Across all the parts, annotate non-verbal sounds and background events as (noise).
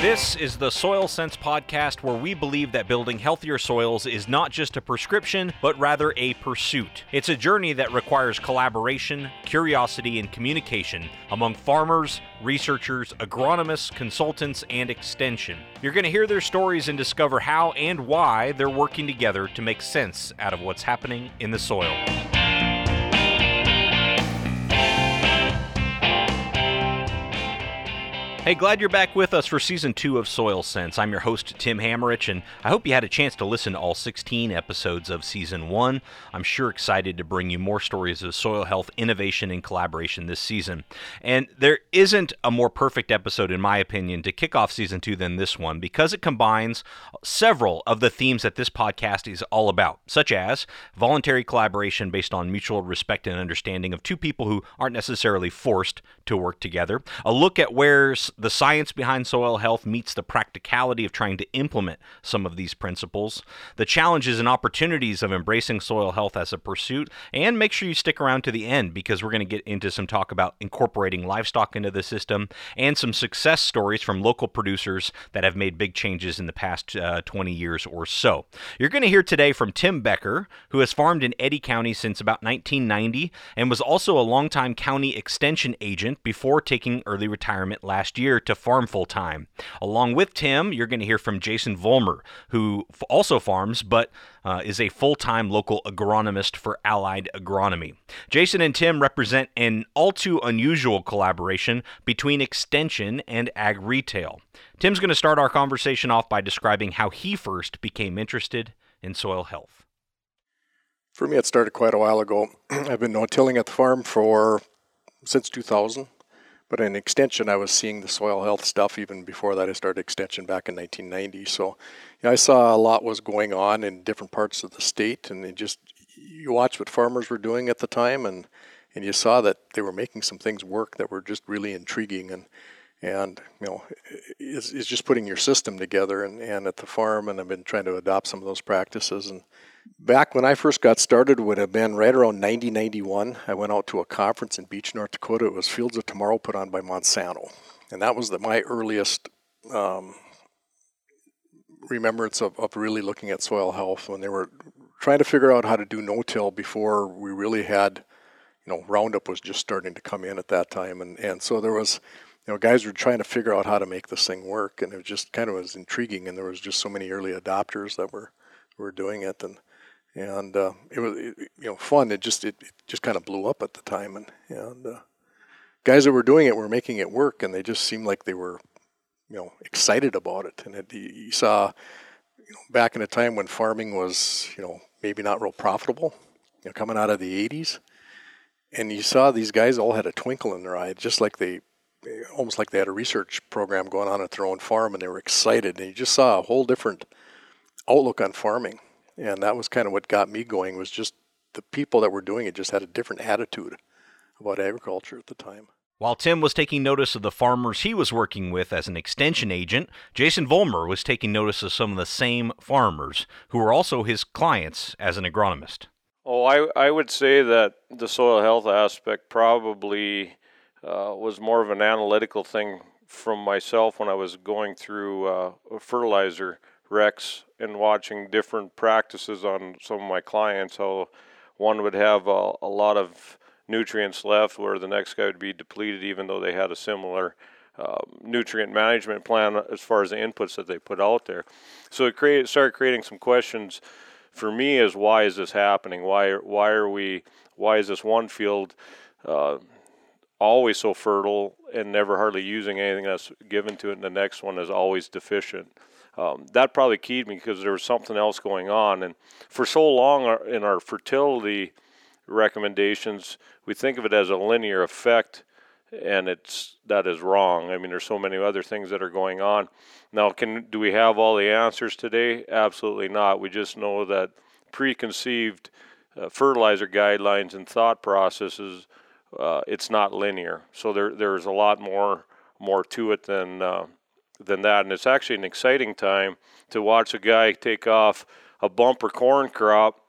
This is the Soil Sense podcast where we believe that building healthier soils is not just a prescription, but rather a pursuit. It's a journey that requires collaboration, curiosity, and communication among farmers, researchers, agronomists, consultants, and extension. You're going to hear their stories and discover how and why they're working together to make sense out of what's happening in the soil. Hey, glad you're back with us for season two of Soil Sense. I'm your host, Tim Hammerich, and I hope you had a chance to listen to all 16 episodes of season one. I'm sure excited to bring you more stories of soil health, innovation, and collaboration this season. And there isn't a more perfect episode, in my opinion, to kick off season two than this one because it combines several of the themes that this podcast is all about, such as voluntary collaboration based on mutual respect and understanding of two people who aren't necessarily forced to work together, a look at where the science behind soil health meets the practicality of trying to implement some of these principles, the challenges and opportunities of embracing soil health as a pursuit, and make sure you stick around to the end because we're going to get into some talk about incorporating livestock into the system and some success stories from local producers that have made big changes in the past uh, 20 years or so. You're going to hear today from Tim Becker, who has farmed in Eddy County since about 1990 and was also a longtime county extension agent before taking early retirement last year to farm full time. Along with Tim, you're going to hear from Jason Vollmer, who also farms but uh, is a full time local agronomist for Allied Agronomy. Jason and Tim represent an all too unusual collaboration between extension and ag retail. Tim's going to start our conversation off by describing how he first became interested in soil health. For me, it started quite a while ago. (clears throat) I've been no-tilling at the farm for since 2000. But in extension, I was seeing the soil health stuff even before that. I started extension back in 1990. So I saw a lot was going on in different parts of the state, and it just you watch what farmers were doing at the time, and and you saw that they were making some things work that were just really intriguing and and you know it's, it's just putting your system together and, and at the farm and i've been trying to adopt some of those practices and back when I first got started would have been right around 9091. I went out to a conference in Beach, North Dakota. It was Fields of Tomorrow put on by Monsanto. And that was the, my earliest um, remembrance of, of really looking at soil health when they were trying to figure out how to do no-till before we really had, you know, Roundup was just starting to come in at that time. And, and so there was, you know, guys were trying to figure out how to make this thing work. And it just kind of was intriguing. And there was just so many early adopters that were, were doing it. And, and uh, it was it, you know fun. It just it, it, just kind of blew up at the time, and and uh, guys that were doing it were making it work, and they just seemed like they were you know excited about it. And it, you saw you know back in a time when farming was you know maybe not real profitable, you know coming out of the '80s, and you saw these guys all had a twinkle in their eye, just like they almost like they had a research program going on at their own farm, and they were excited. And you just saw a whole different outlook on farming and that was kind of what got me going was just the people that were doing it just had a different attitude about agriculture at the time. While Tim was taking notice of the farmers he was working with as an extension agent, Jason Vollmer was taking notice of some of the same farmers who were also his clients as an agronomist. Oh, I, I would say that the soil health aspect probably uh, was more of an analytical thing from myself when I was going through uh, fertilizer recs and watching different practices on some of my clients, how one would have a, a lot of nutrients left where the next guy would be depleted even though they had a similar uh, nutrient management plan as far as the inputs that they put out there. So it created, started creating some questions for me as why is this happening? Why why are we why is this one field uh, always so fertile and never hardly using anything that's given to it, and the next one is always deficient? Um, that probably keyed me because there was something else going on. And for so long our, in our fertility recommendations, we think of it as a linear effect, and it's that is wrong. I mean, there's so many other things that are going on. Now, can do we have all the answers today? Absolutely not. We just know that preconceived uh, fertilizer guidelines and thought processes, uh, it's not linear. So there there's a lot more more to it than uh, than that. And it's actually an exciting time to watch a guy take off a bumper corn crop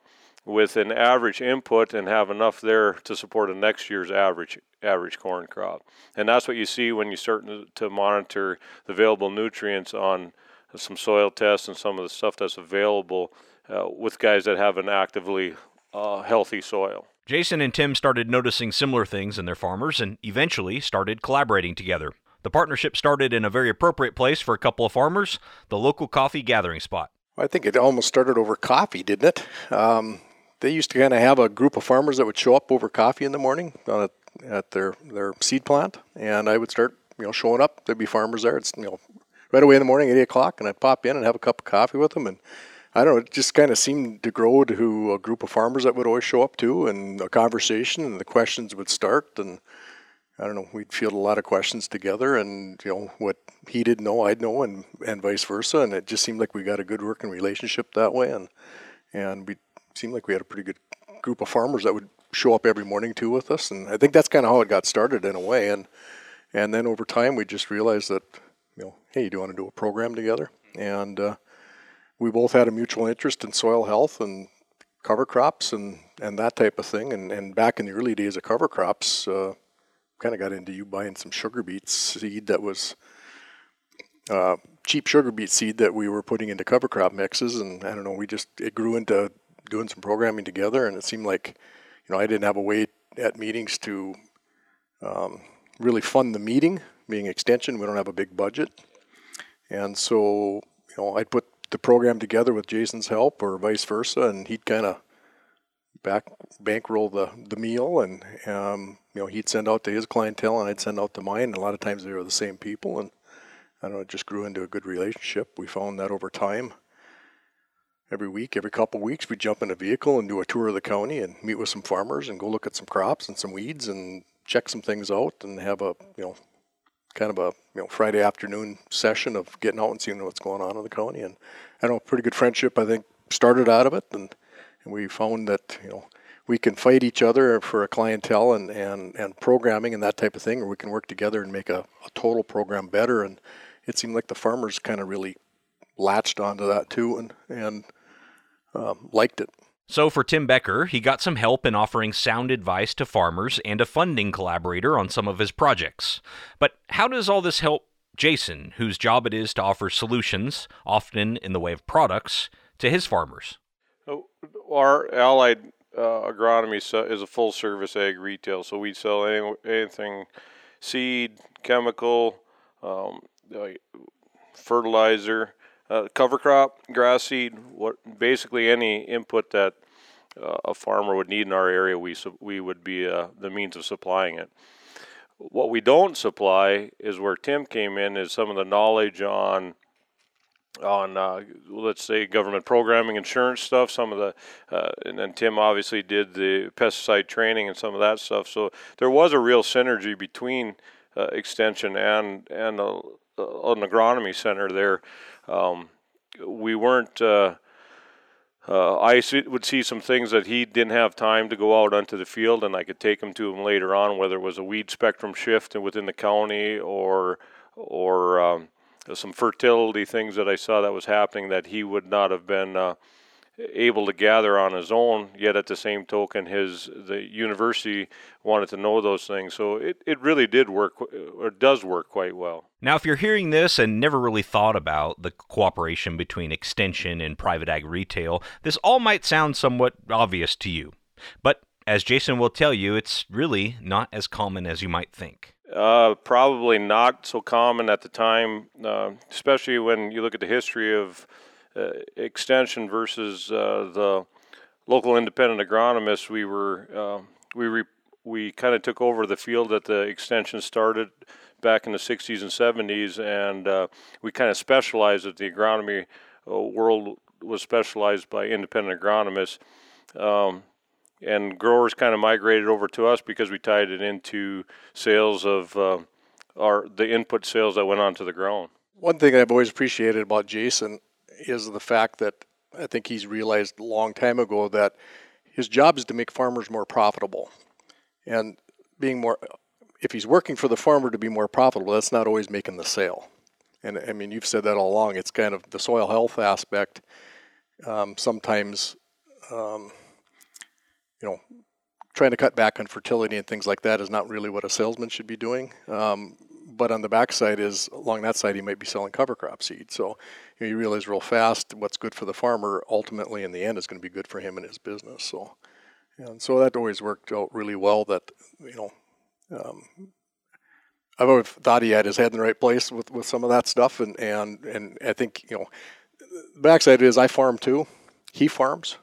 with an average input and have enough there to support a next year's average average corn crop. And that's what you see when you start to monitor the available nutrients on some soil tests and some of the stuff that's available uh, with guys that have an actively uh, healthy soil. Jason and Tim started noticing similar things in their farmers and eventually started collaborating together. The partnership started in a very appropriate place for a couple of farmers, the local coffee gathering spot. I think it almost started over coffee, didn't it? Um, they used to kind of have a group of farmers that would show up over coffee in the morning a at their their seed plant, and I would start you know showing up. There'd be farmers there. It's you know right away in the morning eight o'clock, and I'd pop in and have a cup of coffee with them, and I don't know. It just kind of seemed to grow to a group of farmers that would always show up too, and a conversation, and the questions would start, and I don't know. We'd field a lot of questions together, and you know what he didn't know, I'd know, and and vice versa, and it just seemed like we got a good working relationship that way, and and we seemed like we had a pretty good group of farmers that would show up every morning too with us, and I think that's kind of how it got started in a way. And and then over time, we just realized that you know, hey, do you want to do a program together? And uh, we both had a mutual interest in soil health and cover crops and, and that type of thing. And, and back in the early days of cover crops, uh, kind of got into you buying some sugar beet seed that was uh, cheap sugar beet seed that we were putting into cover crop mixes. And I don't know, we just, it grew into doing some programming together. And it seemed like you know, I didn't have a way at meetings to um, really fund the meeting. Being extension, we don't have a big budget, and so you know, I'd put the program together with Jason's help, or vice versa, and he'd kind of back bankroll the the meal, and um, you know, he'd send out to his clientele, and I'd send out to mine. And a lot of times they were the same people, and I don't know, it just grew into a good relationship. We found that over time every week, every couple of weeks, we jump in a vehicle and do a tour of the county and meet with some farmers and go look at some crops and some weeds and check some things out and have a you know kind of a you know Friday afternoon session of getting out and seeing what's going on in the county. And I know a pretty good friendship I think started out of it, and, and we found that you know we can fight each other for a clientele and, and, and programming and that type of thing, or we can work together and make a, a total program better. And it seemed like the farmers kind of really latched onto that too, and and um, liked it. So, for Tim Becker, he got some help in offering sound advice to farmers and a funding collaborator on some of his projects. But how does all this help Jason, whose job it is to offer solutions, often in the way of products, to his farmers? Our allied uh, agronomy is a full service ag retail, so we sell any, anything seed, chemical, um, fertilizer, uh, cover crop, grass seed, what basically any input that uh, a farmer would need in our area, we we would be uh, the means of supplying it. What we don't supply is where Tim came in is some of the knowledge on on uh, let's say government programming, insurance stuff. Some of the uh, and then Tim obviously did the pesticide training and some of that stuff. So there was a real synergy between uh, extension and and a, an agronomy center there um, we weren't. Uh, uh, I would see some things that he didn't have time to go out onto the field, and I could take him to him later on, whether it was a weed spectrum shift within the county or or um, some fertility things that I saw that was happening that he would not have been uh, able to gather on his own. Yet at the same token, his the university wanted to know those things, so it, it really did work or does work quite well. Now, if you're hearing this and never really thought about the cooperation between extension and private ag retail, this all might sound somewhat obvious to you. But as Jason will tell you, it's really not as common as you might think. Uh, probably not so common at the time, uh, especially when you look at the history of uh, extension versus uh, the local independent agronomists, we were uh, we re- we kind of took over the field that the extension started back in the 60s and 70s, and we kind of specialized it. The agronomy world was specialized by independent agronomists, um, and growers kind of migrated over to us because we tied it into sales of uh, our the input sales that went on to the ground. One thing I've always appreciated about Jason is the fact that I think he's realized a long time ago that his job is to make farmers more profitable. And being more, if he's working for the farmer to be more profitable, that's not always making the sale. And I mean, you've said that all along. It's kind of the soil health aspect. Um, sometimes um, you know, trying to cut back on fertility and things like that is not really what a salesman should be doing. Um, but on the backside is along that side he might be selling cover crop seed. So you, know, you realize real fast what's good for the farmer ultimately in the end is going to be good for him and his business. So and so that always worked out really well. That you know. Um, I've always thought he had his head in the right place with, with some of that stuff, and, and and I think you know, the backside is I farm too, he farms,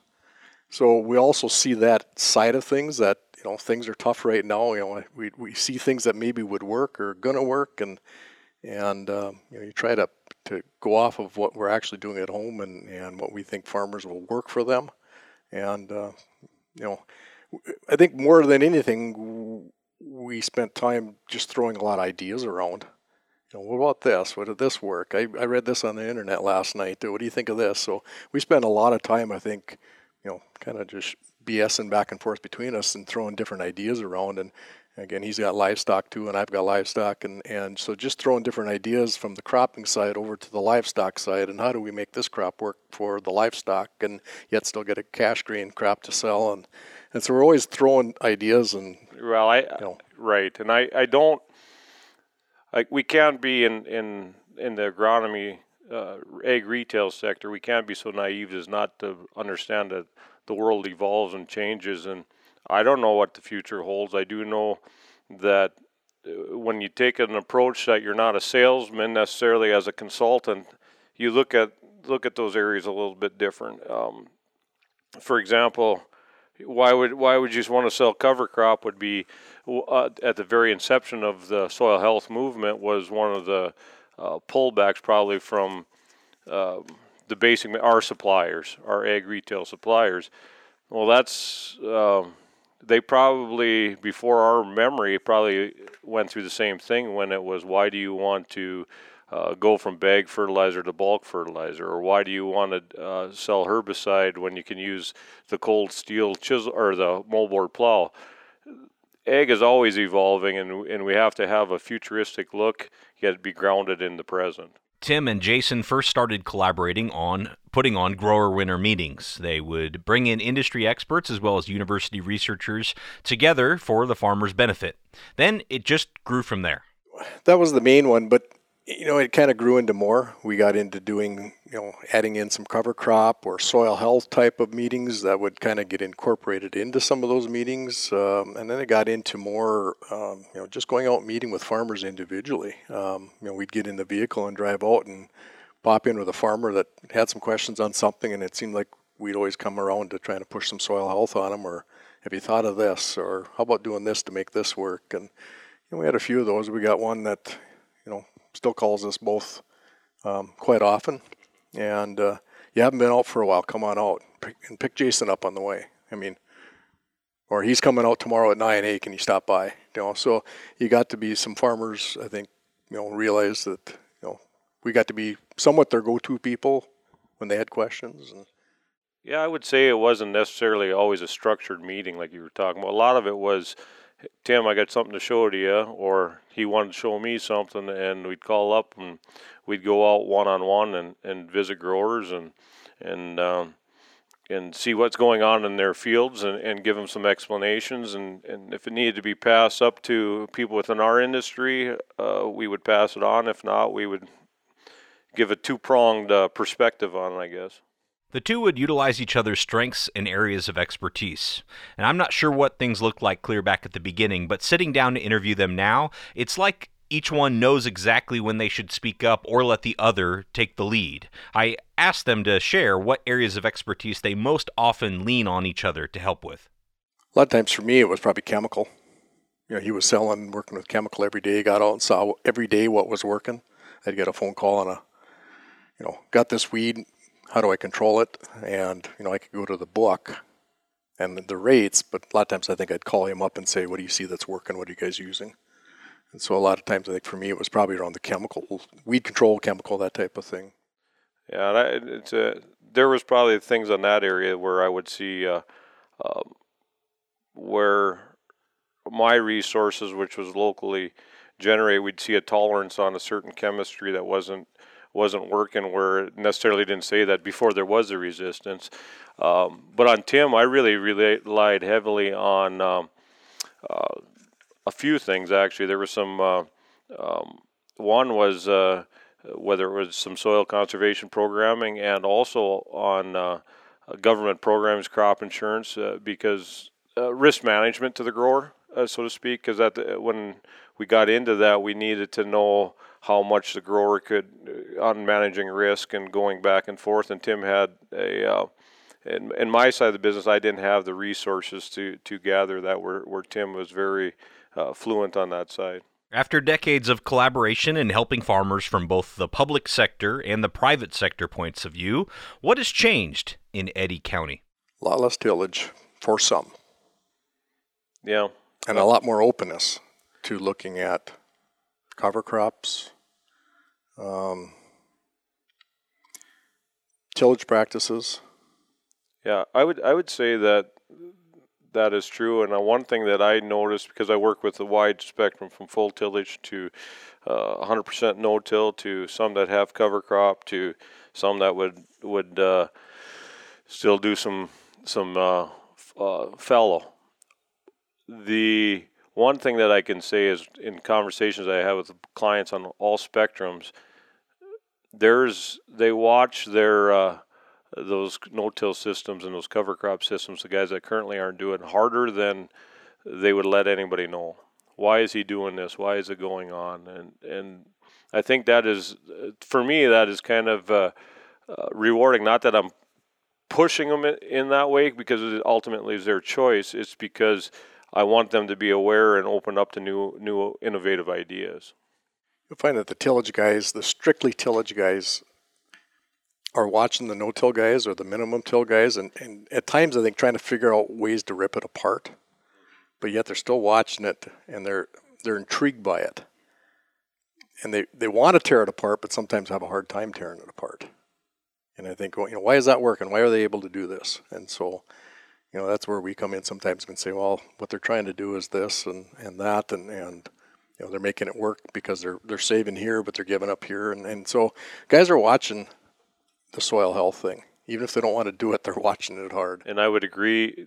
so we also see that side of things that you know things are tough right now. You know, we we see things that maybe would work or gonna work, and and um, you know you try to to go off of what we're actually doing at home and and what we think farmers will work for them, and uh, you know, I think more than anything, we spent time just throwing a lot of ideas around. You know, what about this? What did this work? I, I read this on the internet last night. What do you think of this? So we spent a lot of time, I think, you know, kind of just BSing back and forth between us and throwing different ideas around. And again, he's got livestock too, and I've got livestock, and and so just throwing different ideas from the cropping side over to the livestock side, and how do we make this crop work for the livestock, and yet still get a cash grain crop to sell, and and so we're always throwing ideas and well, I you know. right, and I I don't like we can't be in in in the agronomy uh, ag retail sector, we can't be so naive as not to understand that the world evolves and changes. And I don't know what the future holds. I do know that uh, when you take an approach that you're not a salesman necessarily as a consultant, you look at look at those areas a little bit different. Um, for example, why would why would you want to sell cover crop? Would be uh, at the very inception of the soil health movement was one of the uh, pullbacks probably from uh, the basic our suppliers, our ag retail suppliers. Well, that's um, they probably before our memory probably went through the same thing when it was why do you want to uh, go from bag fertilizer to bulk fertilizer, or why do you want to uh, sell herbicide when you can use the cold steel chisel or the moldboard plow? Ag is always evolving, and and we have to have a futuristic look yet be grounded in the present. Tim and Jason first started collaborating on putting on grower winter meetings. They would bring in industry experts as well as university researchers together for the farmers' benefit. Then it just grew from there. That was the main one, but you know, it kind of grew into more. We got into doing, you know, adding in some cover crop or soil health type of meetings that would kind of get incorporated into some of those meetings. Um, and then it got into more, um, you know, just going out meeting with farmers individually. Um, you know, we'd get in the vehicle and drive out and pop in with a farmer that had some questions on something, and it seemed like we'd always come around to trying to push some soil health on them, or have you thought of this, or how about doing this to make this work? And you know, we had a few of those. We got one that, still calls us both um, quite often. And uh, you haven't been out for a while, come on out and pick Jason up on the way. I mean, or he's coming out tomorrow at nine. Hey, can you stop by? You know, so you got to be some farmers. I think you know realize that you know we got to be somewhat their go-to people when they had questions. And, yeah, I would say it wasn't necessarily always a structured meeting like you were talking about. A lot of it was Tim, I got something to show to you, or he wanted to show me something, and we'd call up and we'd go out one on one and and visit growers and and um, and see what's going on in their fields and, and give them some explanations and, and if it needed to be passed up to people within our industry, uh, we would pass it on. If not, we would give a two pronged uh, perspective on it, I guess. The two would utilize each other's strengths and areas of expertise. And I'm not sure what things looked like clear back at the beginning, but sitting down to interview them now, it's like each one knows exactly when they should speak up or let the other take the lead. I asked them to share what areas of expertise they most often lean on each other to help with. A lot of times for me, it was probably chemical. You know, he was selling, working with chemical every day, got out and saw every day what was working. I'd get a phone call on a, you know, got this weed, how do I control it? And you know, I could go to the book and the rates, but a lot of times I think I'd call him up and say, "What do you see that's working? What are you guys using?" And so a lot of times I think for me it was probably around the chemical, weed control, chemical, that type of thing. Yeah, that, it's a, there was probably things on that area where I would see uh, um, where my resources, which was locally generated, we'd see a tolerance on a certain chemistry that wasn't wasn't working where necessarily didn't say that before there was a resistance. Um, but on Tim, I really relied heavily on um, uh, a few things actually. There was some. Uh, um, one was uh, whether it was some soil conservation programming and also on uh, government programs, crop insurance, uh, because uh, risk management to the grower, so to speak. Because when we got into that, we needed to know how much the grower could on managing risk and going back and forth. And Tim had a in, in my side of the business, I didn't have the resources to to gather that where where Tim was very uh, fluent on that side. After decades of collaboration and helping farmers from both the public sector and the private sector points of view, what has changed in Eddy County? A lot less tillage for some. Yeah. And a lot more openness to looking at cover crops, um, tillage practices. Yeah, I would I would say that that is true. And uh, one thing that I noticed because I work with a wide spectrum from full tillage to uh, 100% no-till to some that have cover crop to some that would would uh, still do some some uh, uh, fallow. The one thing that I can say is in conversations I have with clients on all spectrums, there's they watch their uh, those no-till systems and those cover crop systems, the guys that currently aren't doing harder than they would let anybody know. Why is he doing this? Why is it going on? And and I think that is for me that is kind of uh, uh, rewarding. Not that I'm pushing them in that way because it ultimately is their choice. It's because I want them to be aware and open up to new new innovative ideas. You'll find that the tillage guys, the strictly tillage guys, are watching the no-till guys or the minimum till guys, and, and at times I think trying to figure out ways to rip it apart, but yet they're still watching it and they're they're intrigued by it, and they they want to tear it apart, but sometimes have a hard time tearing it apart. And I think, well, you know, why is that working? Why are they able to do this? And so, you know, that's where we come in sometimes and say, well, what they're trying to do is this and, and that, and, and you know, they're making it work because they're they're saving here, but they're giving up here, and, and so guys are watching the soil health thing. Even if they don't want to do it, they're watching it hard. And I would agree.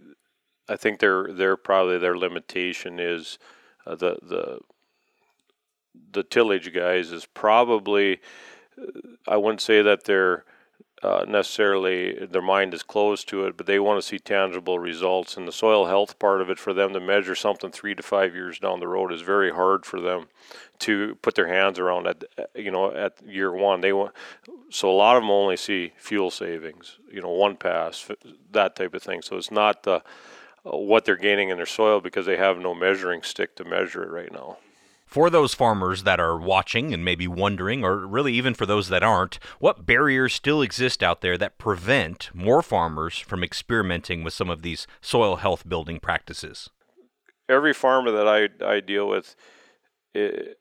I think their their probably their limitation is uh, the the the tillage guys is probably I wouldn't say that they're uh, necessarily their mind is closed to it, but they want to see tangible results. And the soil health part of it, for them to measure something three to five years down the road, is very hard for them to put their hands around at you know at year one. They want so a lot of them only see fuel savings, you know, one pass, that type of thing. So it's not the uh, what they're gaining in their soil because they have no measuring stick to measure it right now. For those farmers that are watching and maybe wondering, or really even for those that aren't, what barriers still exist out there that prevent more farmers from experimenting with some of these soil health building practices? Every farmer that I, I deal with, it,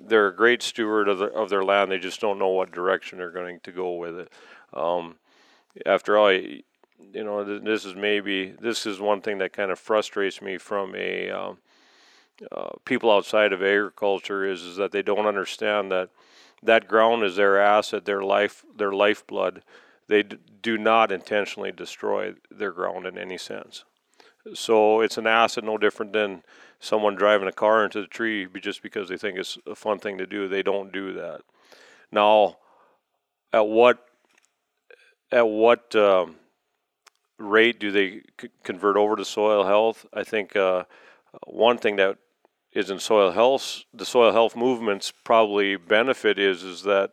they're a great steward of, the, of their land. They just don't know what direction they're going to go with it. Um, after all, you know, this is maybe this is one thing that kind of frustrates me from a um, uh, people outside of agriculture is, is that they don't understand that that ground is their asset, their life, their lifeblood. They d- do not intentionally destroy their ground in any sense. So it's an asset no different than someone driving a car into the tree just because they think it's a fun thing to do. They don't do that. Now, at what at what um, rate do they c- convert over to soil health? I think uh, one thing that is in soil health. The soil health movement's probably benefit is is that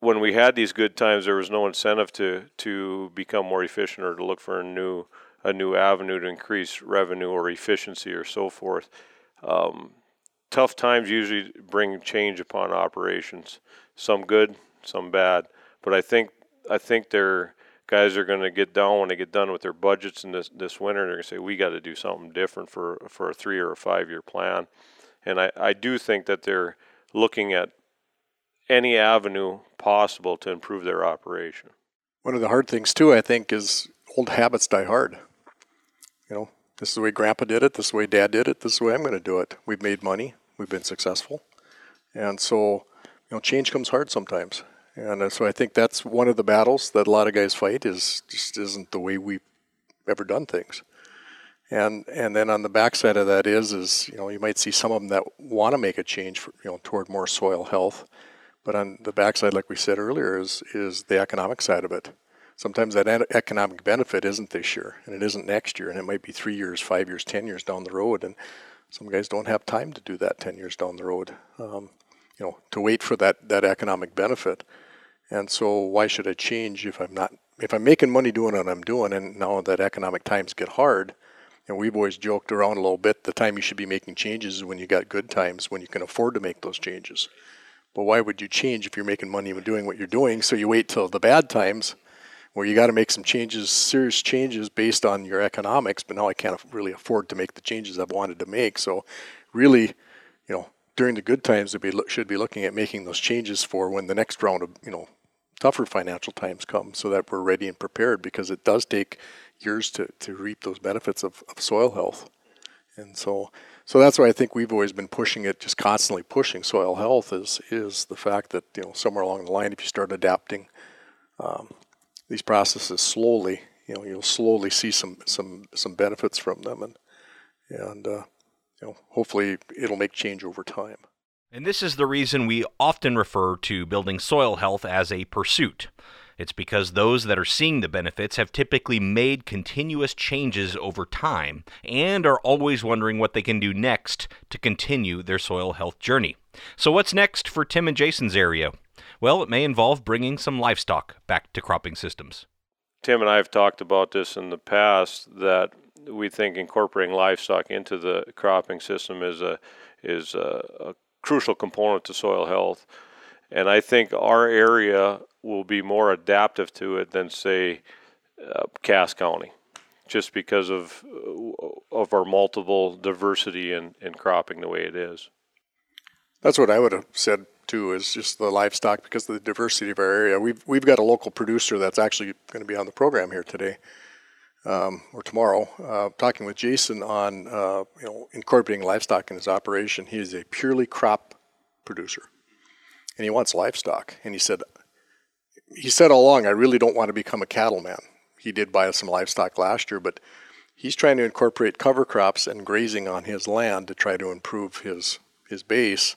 when we had these good times, there was no incentive to to become more efficient or to look for a new a new avenue to increase revenue or efficiency or so forth. Um, tough times usually bring change upon operations, some good, some bad. But I think I think they're guys are going to get down when they get done with their budgets in this this winter. And they're going to say we got to do something different for for a three or a five year plan, and I I do think that they're looking at any avenue possible to improve their operation. One of the hard things too, I think, is old habits die hard. You know, this is the way Grandpa did it. This is the way Dad did it. This is the way I'm going to do it. We've made money. We've been successful, and so you know, change comes hard sometimes. And uh, so I think that's one of the battles that a lot of guys fight is just isn't the way we've ever done things. And and then on the backside of that is is you know you might see some of them that want to make a change for, you know toward more soil health, but on the backside, like we said earlier, is is the economic side of it. Sometimes that economic benefit isn't this year, and it isn't next year, and it might be three years, five years, ten years down the road, and some guys don't have time to do that ten years down the road. Um, you know, to wait for that that economic benefit. And so, why should I change if I'm not if I'm making money doing what I'm doing, and now that economic times get hard? And we've always joked around a little bit. The time you should be making changes is when you got good times, when you can afford to make those changes. But why would you change if you're making money and doing what you're doing? So you wait till the bad times, where you got to make some changes, serious changes based on your economics. But now I can't really afford to make the changes I've wanted to make. So, really, you know, during the good times, we should be looking at making those changes for when the next round of you know tougher financial times come, so that we're ready and prepared. Because it does take years to, to reap those benefits of, of soil health. And so, so that's why I think we've always been pushing it, just constantly pushing soil health is is the fact that you know somewhere along the line, if you start adapting um, these processes slowly, you know you'll slowly see some some some benefits from them, and and uh, you know hopefully it'll make change over time. And this is the reason we often refer to building soil health as a pursuit. It's because those that are seeing the benefits have typically made continuous changes over time and are always wondering what they can do next to continue their soil health journey. So, what's next for Tim and Jason's area? Well, it may involve bringing some livestock back to cropping systems. Tim and I have talked about this in the past that we think incorporating livestock into the cropping system is a is a, a crucial component to soil health. And I think our area will be more adaptive to it than, say, uh, Cass County, just because of of our multiple diversity in, in cropping the way it is. That's what I would have said too. Is just the livestock because of the diversity of our area. We've we've got a local producer that's actually going to be on the program here today. Um, or tomorrow, uh, talking with Jason on uh, you know incorporating livestock in his operation. He is a purely crop producer, and he wants livestock. And he said, he said all along, I really don't want to become a cattleman. He did buy some livestock last year, but he's trying to incorporate cover crops and grazing on his land to try to improve his his base.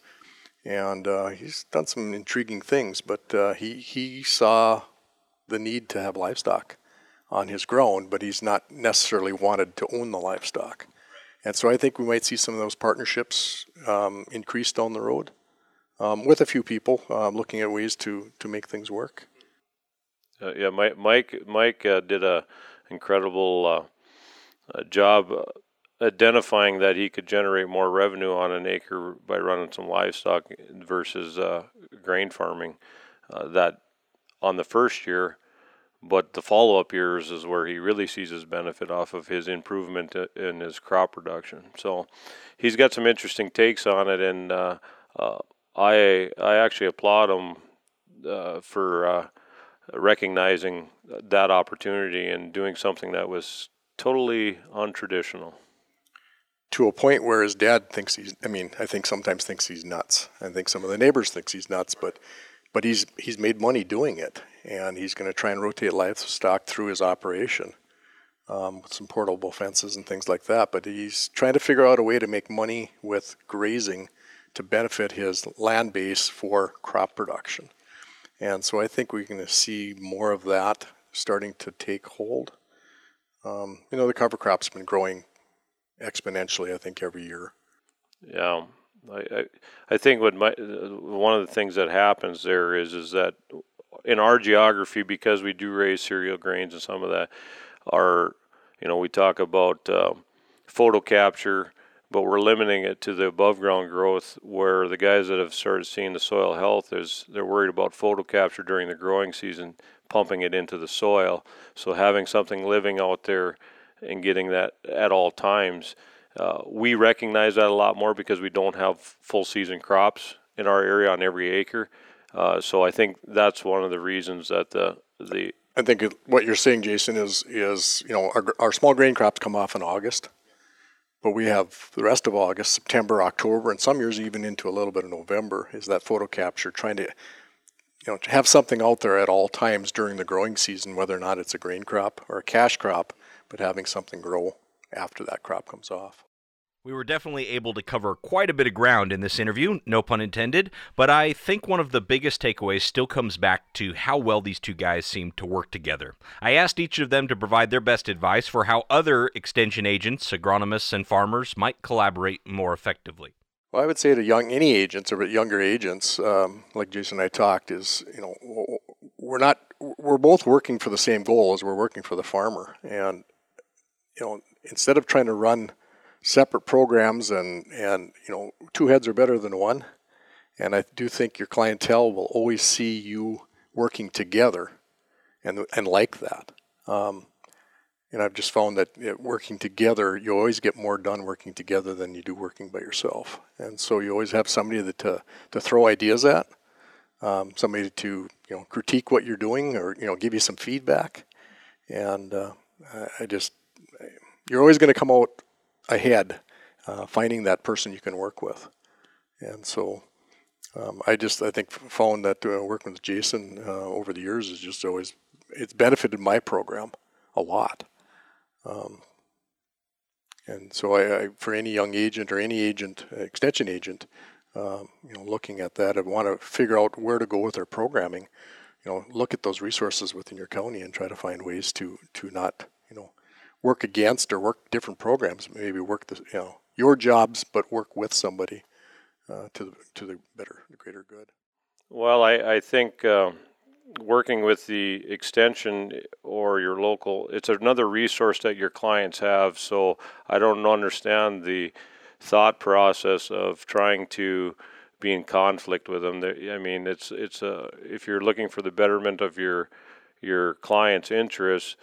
And uh, he's done some intriguing things, but uh, he he saw the need to have livestock on his ground, but he's not necessarily wanted to own the livestock. And so I think we might see some of those partnerships um, increase down the road um, with a few people um, looking at ways to, to make things work. Uh, yeah, Mike Mike, Mike uh, did a incredible uh, job uh, identifying that he could generate more revenue on an acre by running some livestock versus uh, grain farming. Uh, that on the first year, but the follow-up years is where he really sees his benefit off of his improvement in his crop production. So he's got some interesting takes on it, and uh, uh, I I actually applaud him uh, for recognizing that opportunity and doing something that was totally untraditional. To a point where his dad thinks he's I mean, I think sometimes thinks he's nuts. I think some of the neighbors thinks he's nuts, but but he's he's made money doing it and he's going to try and rotate livestock through his operation. Um, with some portable fences and things like that, but he's trying to figure out a way to make money with grazing to benefit his land base for crop production. And so I think we're going to see more of that starting to take hold. Um, you know, the cover crop's been growing exponentially, I think, every year. Yeah. I, I, think what my, one of the things that happens there is is that in our geography, because we do raise cereal grains and some of that, our you know we talk about uh, photo capture but we're limiting it to the above ground growth where the guys that have started seeing the soil health is they're worried about photo capture during the growing season pumping it into the soil. So having something living out there and getting that at all times uh, we recognize that a lot more because we don't have full season crops in our area on every acre. Uh, so I think that's one of the reasons that the the I think what you're saying, Jason, is is you know our, our small grain crops come off in August, but we have the rest of August, September, October, and some years even into a little bit of November is that photo capture, trying to you know, to have something out there at all times during the growing season, whether or not it's a grain crop or a cash crop, but having something grow after that crop comes off. We were definitely able to cover quite a bit of ground in this interview, no pun intended, but I think one of the biggest takeaways still comes back to how well these two guys seem to work together. I asked each of them to provide their best advice for how other extension agents, agronomists, and farmers might collaborate more effectively. Well, I would say to young any agents or younger agents, um, like Jason and I talked, is you know we're not we're both working for the same goal as we're working for the farmer, and you know instead of trying to run separate programs and and you know two heads are better than one, and I do think your clientele will always see you working together, and and like that. Um, and I've just found that know, working together, you always get more done working together than you do working by yourself. And so you always have somebody that to, to throw ideas at, um, somebody to you know critique what you're doing or you know give you some feedback. And uh, I just you're always going to come out ahead uh, finding that person you can work with. And so um, I just I think found that uh, working with Jason uh, over the years is just always it's benefited my program a lot. Um, and so, I, I, for any young agent or any agent, uh, extension agent, um, you know, looking at that, I want to figure out where to go with their programming. You know, look at those resources within your county and try to find ways to to not, you know, work against or work different programs. Maybe work the, you know, your jobs, but work with somebody uh, to the to the better, the greater good. Well, I I think. Um working with the extension or your local, it's another resource that your clients have. So I don't understand the thought process of trying to be in conflict with them. I mean, it's it's a if you're looking for the betterment of your your client's interests.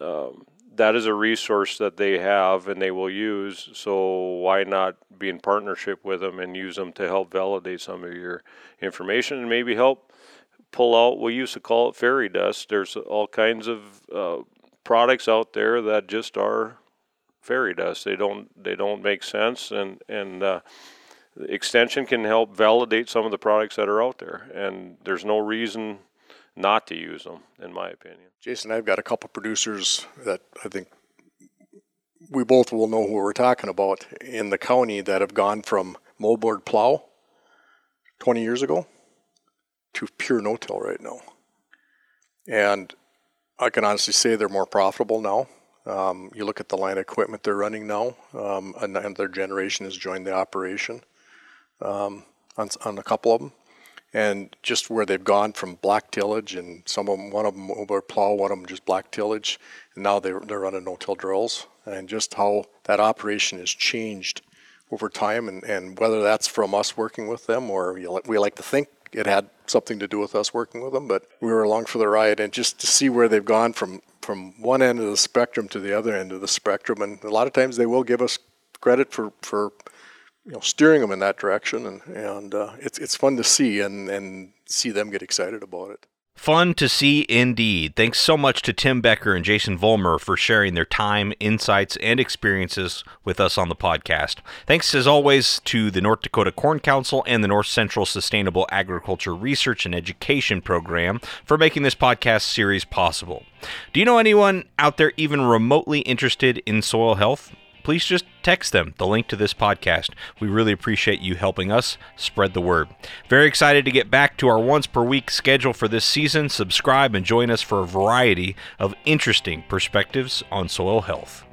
Um, that is a resource that they have and they will use. So why not be in partnership with them and use them to help validate some of your information and maybe help pull out. We used to call it fairy dust. There's all kinds of uh, products out there that just are fairy dust. They don't they don't make sense, and and uh, extension can help validate some of the products that are out there. And there's no reason not to use them, in my opinion. Jason, I've got a couple producers that I think we both will know who we're talking about in the county that have gone from moldboard plow 20 years ago to pure no-till right now. And I can honestly say they're more profitable now. Um, you look at the line of equipment they're running now, um, another generation has joined the operation um, on, on a couple of them. And just where they've gone from black tillage, and some of them, one of them over plow, one of them just black tillage, and now they're, they're running no-till drills, and just how that operation has changed over time, and, and whether that's from us working with them or we like to think it had something to do with us working with them, but we were along for the ride, and just to see where they've gone from from one end of the spectrum to the other end of the spectrum, and a lot of times they will give us credit for for you know steering them in that direction, and and uh, it's it's fun to see and and see them get excited about it. Fun to see indeed. Thanks so much to Tim Becker and Jason Vollmer for sharing their time, insights, and experiences with us on the podcast. Thanks as always to the North Dakota Corn Council and the North Central Sustainable Agriculture Research and Education Program for making this podcast series possible. Do you know anyone out there even remotely interested in soil health? Please just text them the link to this podcast. We really appreciate you helping us spread the word. Very excited to get back to our once per week schedule for this season. Subscribe and join us for a variety of interesting perspectives on soil health.